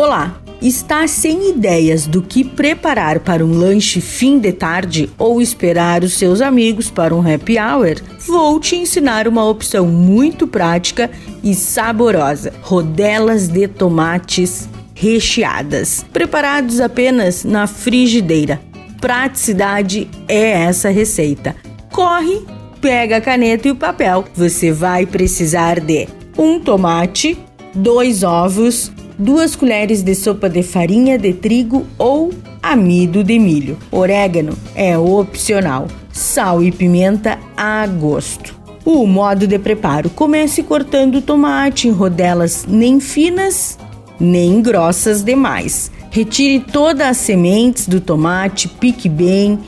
Olá! Está sem ideias do que preparar para um lanche fim de tarde ou esperar os seus amigos para um happy hour? Vou te ensinar uma opção muito prática e saborosa: rodelas de tomates recheadas, preparados apenas na frigideira. Praticidade é essa receita. Corre, pega a caneta e o papel. Você vai precisar de um tomate, dois ovos, duas colheres de sopa de farinha de trigo ou amido de milho. Orégano é opcional. Sal e pimenta a gosto. O modo de preparo: comece cortando o tomate em rodelas nem finas nem grossas demais. Retire todas as sementes do tomate, pique bem,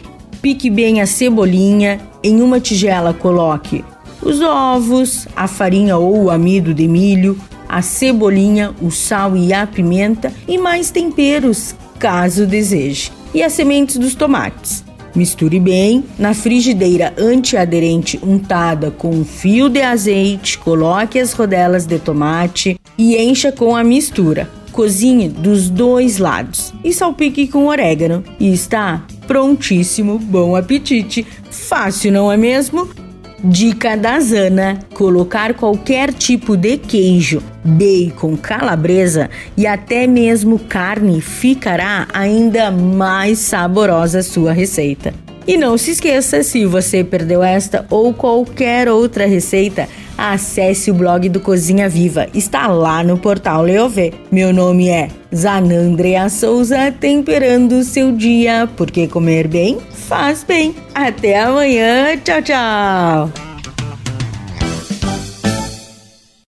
pique bem a cebolinha. Em uma tigela coloque os ovos, a farinha ou o amido de milho, a cebolinha, o sal e a pimenta e mais temperos, caso deseje. E as sementes dos tomates. Misture bem na frigideira antiaderente untada com um fio de azeite, coloque as rodelas de tomate e encha com a mistura. Cozinhe dos dois lados e salpique com orégano. E está prontíssimo. Bom apetite! Fácil, não é mesmo? Dica da Zana: colocar qualquer tipo de queijo, bacon, calabresa e até mesmo carne ficará ainda mais saborosa sua receita. E não se esqueça, se você perdeu esta ou qualquer outra receita, acesse o blog do Cozinha Viva. Está lá no portal Leovê. Meu nome é Zanandrea Souza, temperando o seu dia, porque comer bem faz bem. Até amanhã. Tchau, tchau.